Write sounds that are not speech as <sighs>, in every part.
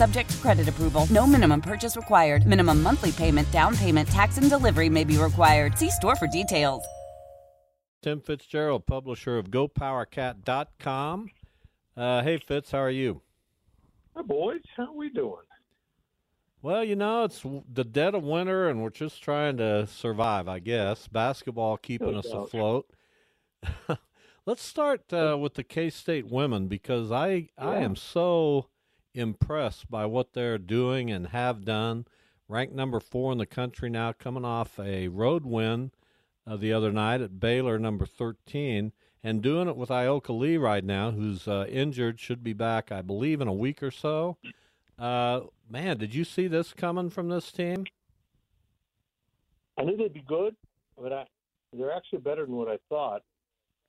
Subject to credit approval. No minimum purchase required. Minimum monthly payment, down payment, tax, and delivery may be required. See store for details. Tim Fitzgerald, publisher of GoPowerCat.com. Uh, hey, Fitz, how are you? Hi, boys. How we doing? Well, you know, it's the dead of winter, and we're just trying to survive, I guess. Basketball keeping us afloat. <laughs> Let's start uh, with the K State women because I Yeah. I am so impressed by what they're doing and have done. Ranked number four in the country now, coming off a road win uh, the other night at Baylor, number 13, and doing it with Ayoka Lee right now, who's uh, injured, should be back, I believe, in a week or so. Uh, man, did you see this coming from this team? I knew they'd be good, but I, they're actually better than what I thought.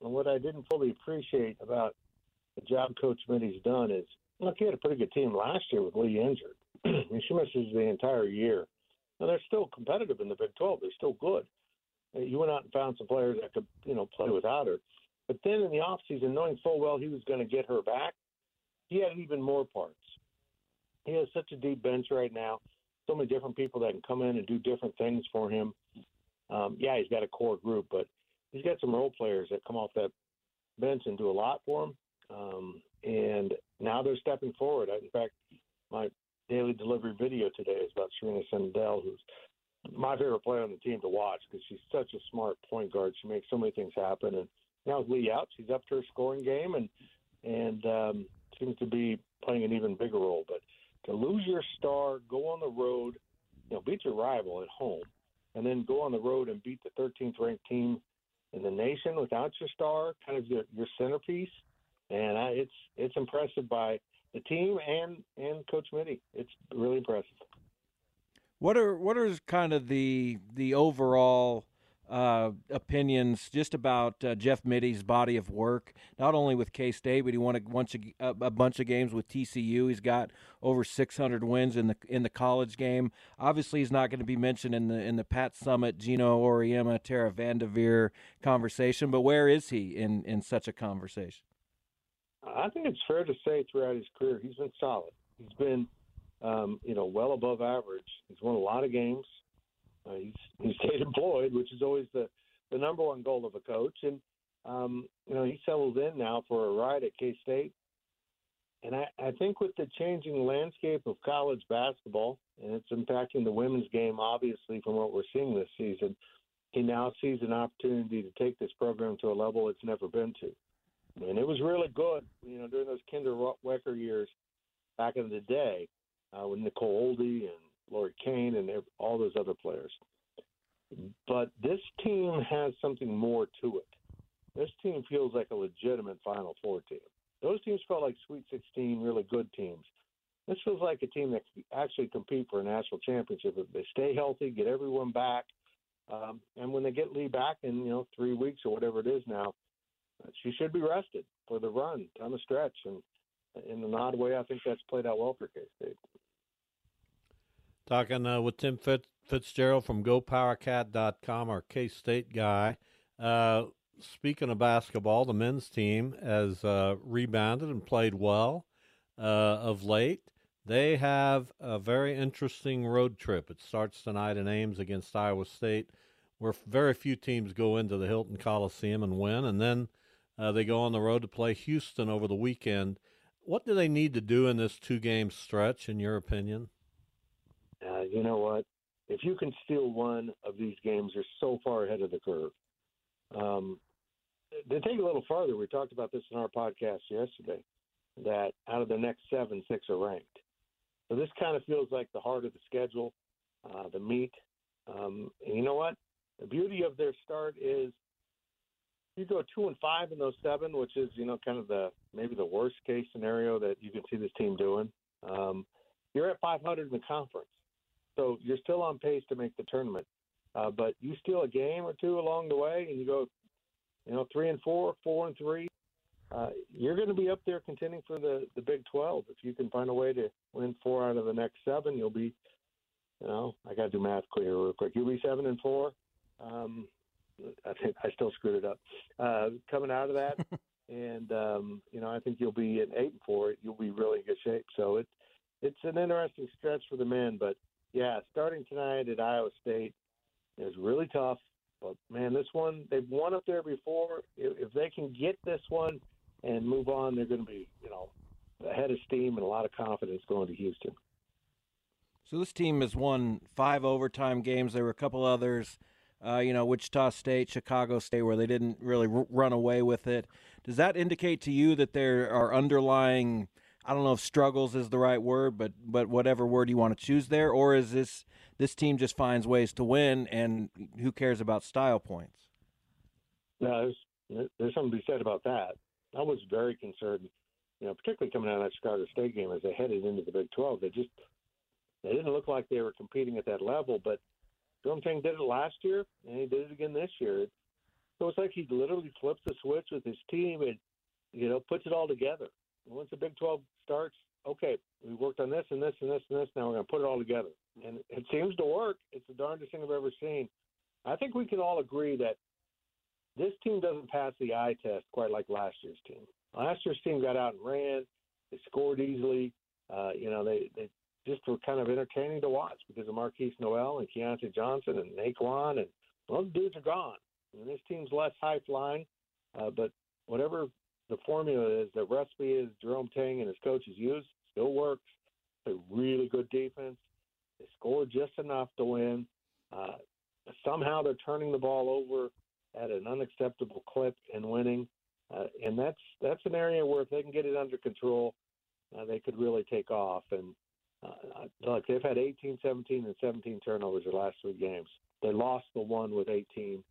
And what I didn't fully appreciate about the job Coach Mittie's done is, look, he had a pretty good team last year with Lee injured. <clears throat> and she misses the entire year. And they're still competitive in the Big 12. They're still good. Uh, You went out and found some players that could, you know, play without her. But then in the offseason, knowing full well he was going to get her back, he had even more parts. He has such a deep bench right now. So many different people that can come in and do different things for him. Um, yeah, he's got a core group, but he's got some role players that come off that bench and do a lot for him. Um, and now they're stepping forward. In fact, my daily delivery video today is about Serena Sundell, who's my favorite player on the team to watch because she's such a smart point guard. She makes so many things happen. And now with Lee out, she's up to her scoring game and and um, seems to be playing an even bigger role. But to lose your star, go on the road, you know, beat your rival at home, and then go on the road and beat the 13th ranked team in the nation without your star, kind of your, your centerpiece. And I, it's it's impressive by the team and and Coach Mittie. It's really impressive. What are what are kind of the the overall uh, opinions just about uh, Jeff Mittie's body of work? Not only with K State, but he won a bunch of a, bunch of games with TCU. He's got over 600 wins in the in the college game. Obviously, he's not going to be mentioned in the in the Pat Summitt, Geno Auriemma, Tara VanDerveer conversation. But where is he in in such a conversation? I think it's fair to say throughout his career he's been solid. He's been, um, you know, well above average. He's won a lot of games. Uh, he's he's <laughs> stayed employed, which is always the the number one goal of a coach. And um, you know, he settled in now for a ride at K State. And I, I think with the changing landscape of college basketball, and it's impacting the women's game, obviously, from what we're seeing this season, he now sees an opportunity to take this program to a level it's never been to. And it was really good, you know, during those Kendra Wecker years back in the day uh, with Nicole Ohlde and Laurie Koehn and all those other players. But this team has something more to it. This team feels like a legitimate Final Four team. Those teams felt like Sweet 16, really good teams. This feels like a team that can actually compete for a national championship if they stay healthy, get everyone back, um, and when they get Lee back in you know three weeks or whatever it is now, she should be rested for the run down the stretch. And in an odd way, I think that's played out well for K State. Talking uh, with Tim Fitz, Fitzgerald from GoPowerCat.com, our K State guy. Uh, speaking of basketball, the men's team has uh, rebounded and played well uh, of late. They have a very interesting road trip. It starts tonight in Ames against Iowa State, where very few teams go into the Hilton Coliseum and win, and then uh, they go on the road to play Houston over the weekend. What do they need to do in this two-game stretch, in your opinion? Uh, you know what? If you can steal one of these games, you're so far ahead of the curve. Um, to take a little farther, we talked about this in our podcast yesterday. That out of the next seven, six are ranked. So this kind of feels like the heart of the schedule, uh, the meat. Um, and you know what? The beauty of their start is you go two and five in those seven, which is you know kind of the maybe the worst case scenario that you can see this team doing. Um, you're at 500 in the conference, so you're still on pace to make the tournament. Uh, but you steal a game or two along the way, and you go, you know, three and four, four and three. Uh, you're going to be up there contending for the the Big 12. If you can find a way to win four out of the next seven, you'll be, you know, I got to do math clear real quick. You'll be seven and four. Um, I think I still screwed it up. Uh, coming out of that, <laughs> and um, you know, I think you'll be at eight and four. You'll be really in good shape. So it it's an interesting stretch for the men. But yeah, starting tonight at Iowa State is really tough. But man, this one they've won up there before. If, if they can get this one and move on, they're going to be you know ahead of steam and a lot of confidence going to Houston. So this team has won five overtime games. There were a couple others uh, you know, Wichita State, Chicago State, where they didn't really r- run away with it. Does that indicate to you that there are underlying, I don't know if struggles is the right word, but but whatever word you want to choose there, or is this this team just finds ways to win, and who cares about style points? No, there's, there's something to be said about that. I was very concerned, you know, particularly coming out of that Chicago State game as they headed into the Big 12. They just they didn't look like they were competing at that level, but Jerome did it last year, and he did it again this year. So it's like he literally flips the switch with his team and, you know, puts it all together. And once the Big 12 starts, okay, we worked on this and this and this and this. Now we're going to put it all together. And it seems to work. It's the darndest thing I've ever seen. I think we can all agree that this team doesn't pass the eye test quite like last year's team. Last year's team got out and ran. They scored easily. Uh, you know, they, they just were kind of entertaining to watch because of Markquis Nowell and Keyontae Johnson and Nae'Qwan and those dudes are gone. And this team's less high flying, uh, but whatever the formula is, the recipe is Jerome Tang and his coaches use still works. A really good defense. They score just enough to win. Uh, somehow they're turning the ball over at an unacceptable clip and winning. Uh, and that's that's an area where if they can get it under control, uh, they could really take off. And uh, look, they've had 18, 17, and 17 turnovers the last three games. They lost the one with 18.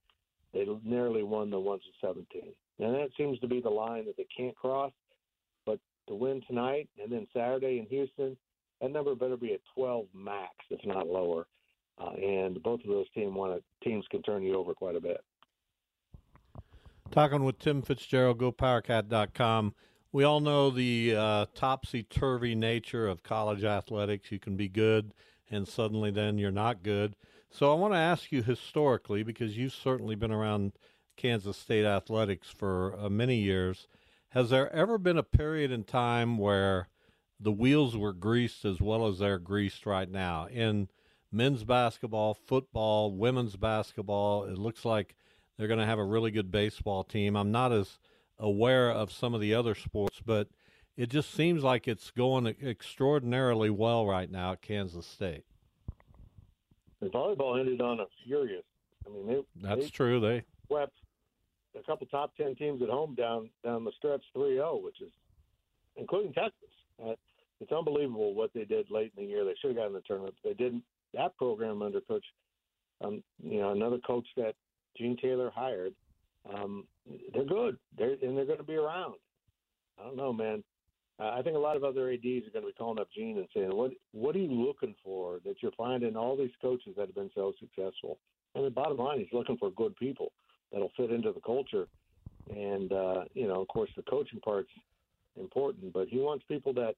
They nearly won the ones with 17. And that seems to be the line that they can't cross. But to win tonight and then Saturday in Houston, that number better be at 12 max, if not lower. Uh, and both of those team want teams can turn you over quite a bit. Talking with Tim Fitzgerald, GoPowerCat.com. We all know the uh, topsy turvy nature of college athletics. You can be good, and suddenly then you're not good. So I want to ask you historically, because you've certainly been around Kansas State athletics for uh, many years. Has there ever been a period in time where the wheels were greased as well as they're greased right now in men's basketball, football, women's basketball? It looks like they're going to have a really good baseball team. I'm not as aware of some of the other sports, but it just seems like it's going extraordinarily well right now at Kansas State. The volleyball ended on a furious. I mean, they, that's they true. They swept a couple top ten teams at home down down the stretch 3-0, which is including Texas. Uh, it's unbelievable what they did late in the year. They should have gotten the tournament, but they didn't. That program under coach, um, you know, another coach that Gene Taylor hired um, they're good. They're and they're going to be around. I don't know, man. I think a lot of other ads are going to be calling up Gene and saying, "What what are you looking for that you're finding all these coaches that have been so successful?" And the bottom line, he's looking for good people that'll fit into the culture. And uh, you know, of course, the coaching part's important, but he wants people that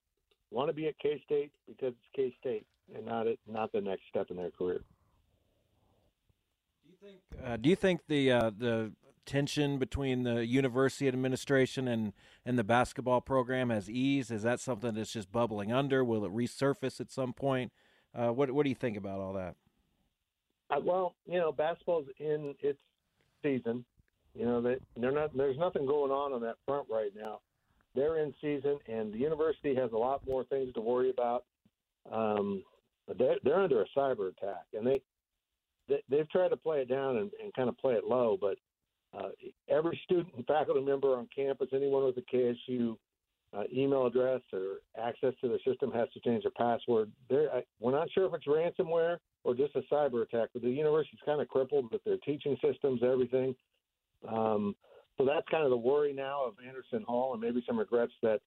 want to be at K State because it's K State and not it, not the next step in their career. Do you think? Uh, do you think the uh, the tension between the university administration and, and the basketball program has eased? Is that something that's just bubbling under? Will it resurface at some point? Uh, what What do you think about all that? Uh, well, you know, basketball's in its season. You know, they, they're not. There's nothing going on on that front right now. They're in season, and the university has a lot more things to worry about. Um, they're, they're under a cyber attack, and they, they they've tried to play it down and, and kind of play it low, but uh, every student and faculty member on campus, anyone with a KSU uh, email address or access to their system has to change their password. They're, we're not sure if it's ransomware or just a cyber attack, but the university's kind of crippled with their teaching systems, everything. Um, so that's kind of the worry now of Anderson Hall, and maybe some regrets that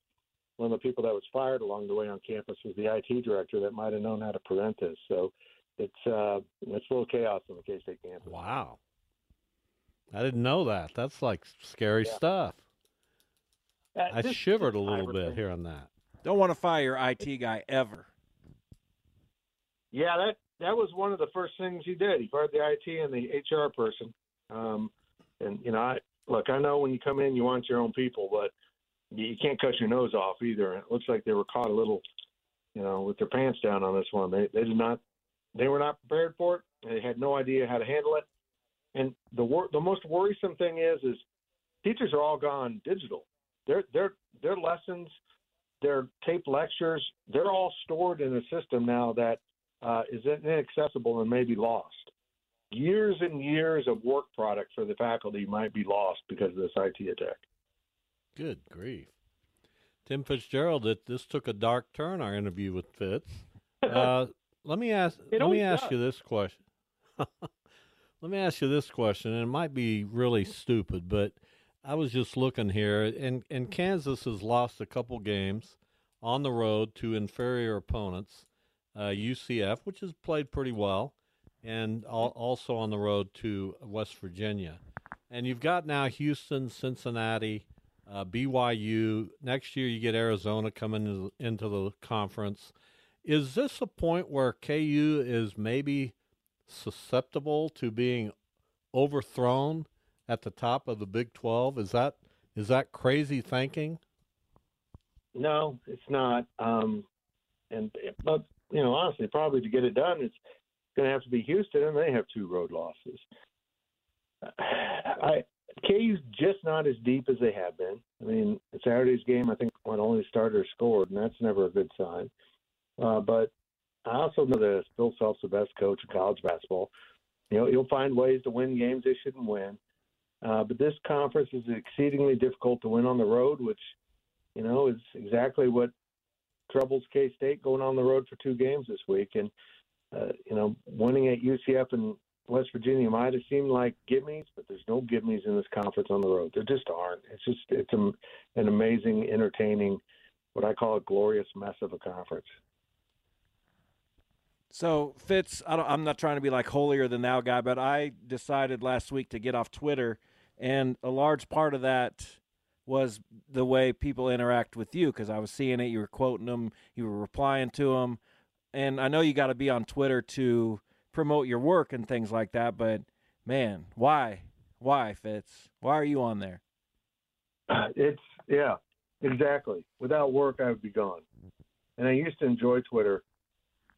one of the people that was fired along the way on campus was the IT director that might have known how to prevent this. So it's uh, it's a little chaos on the K State campus. Wow, I didn't know that. That's like scary yeah. stuff. Uh, I this, shivered this a little bit thing. on that. Don't want to fire your IT guy ever. Yeah, that that was one of the first things he did. He fired the IT and the HR person. Um, and you know, I look, I know when you come in, you want your own people, but you can't cut your nose off either. And it looks like they were caught a little, you know, with their pants down on this one. They they did not, they were not prepared for it. They had no idea how to handle it. And the wor- the most worrisome thing is, is teachers are all gone digital. Their their their lessons, their taped lectures, they're all stored in a system now that uh, is inaccessible and may be lost. Years and years of work product for the faculty might be lost because of this IT attack. Good grief. Tim Fitzgerald, it, this took a dark turn, our interview with Fitz. <laughs> Uh, let me ask let me ask does. you this question. <laughs> let me ask you this question, and it might be really stupid, but I was just looking here, and, and Kansas has lost a couple games on the road to inferior opponents, uh, UCF, which has played pretty well, and al- also on the road to West Virginia. And you've got now Houston, Cincinnati, uh, BYU. Next year, you get Arizona coming into the conference. Is this a point where KU is maybe susceptible to being overthrown at the top of the Big Twelve? Is that is that crazy thinking? No, it's not. Um, and but you know, honestly, probably to get it done, it's going to have to be Houston, and they have two road losses. I KU's just not as deep as they have been. I mean, Saturday's game, I think one only starter scored, and that's never a good sign. Uh, but I also know that Bill Self's the best coach in college basketball. You know, he'll find ways to win games they shouldn't win. Uh, but this conference is exceedingly difficult to win on the road, which, you know, is exactly what troubles K State going on the road for two games this week. And, uh, you know, winning at UCF and West Virginia might have seemed like gimmies, but there's no gimmies in this conference on the road. There just aren't. It's just it's a, an amazing, entertaining, what I call a glorious mess of a conference. So Fitz, I am not trying to be like holier than thou guy, but I decided last week to get off Twitter, and a large part of that was the way people interact with you because I was seeing it. You were quoting them, you were replying to them, and I know you got to be on Twitter to promote your work and things like that. But man, why, why Fitz? Why are you on there? <sighs> It's yeah, exactly. Without work, I would be gone. And I used to enjoy Twitter.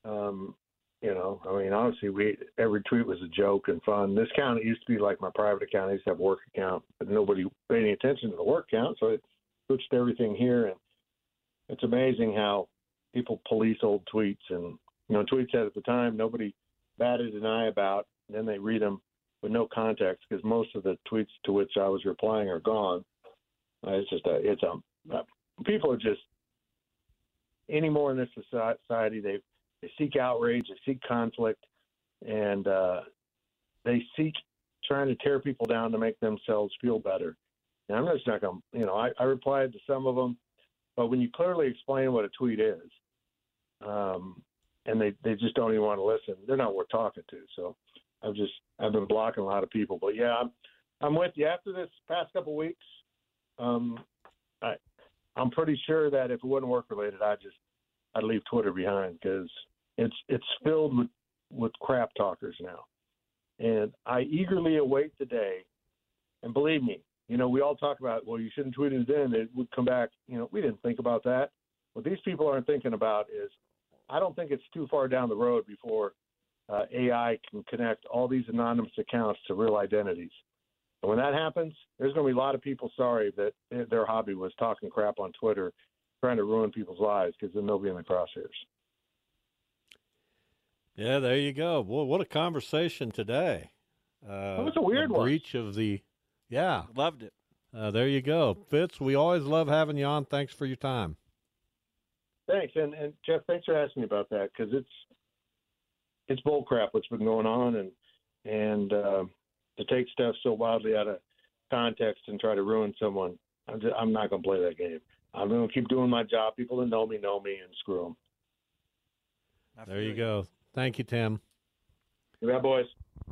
Um, you know, I mean, obviously, we every tweet was a joke and fun. This account it used to be like my private account. I used to have a work account, but nobody paid any attention to the work account, so it switched everything here. And it's amazing how people police old tweets and you know tweets that at the time nobody batted an eye about. Then they read them with no context because most of the tweets to which I was replying are gone. Uh, it's just a, it's a, uh, people are just anymore in this society. They they seek outrage, they seek conflict, and uh, they seek trying to tear people down to make themselves feel better. And I'm just not going to, you know, I, I replied to some of them, but when you clearly explain what a tweet is, um, and they they just don't even want to listen. They're not worth talking to. So I've just I've been blocking a lot of people. But yeah, I'm I'm with you. After this past couple of weeks, um, I I'm pretty sure that if it wasn't work related, I just I'd leave Twitter behind because it's it's filled with with crap talkers now, and I eagerly await the day. And believe me, you know we all talk about well you shouldn't tweet it then it would come back. You know we didn't think about that. What these people aren't thinking about is I don't think it's too far down the road before uh, AI can connect all these anonymous accounts to real identities. And when that happens, there's going to be a lot of people sorry that their hobby was talking crap on Twitter, trying to ruin people's lives because then they'll be in the crosshairs. Yeah, there you go. Boy, what a conversation today. Uh, it was a weird breach one. of the, yeah, loved it. Uh, there you go, Fitz. We always love having you on. Thanks for your time. Thanks, and and Jeff, thanks for asking me about that because it's it's bullcrap what's been going on, and and uh, to take stuff so wildly out of context and try to ruin someone, I'm just, I'm not going to play that game. I'm going to keep doing my job. People that know me know me, and screw them. There you go. Thank you, Tim. Yeah, boys.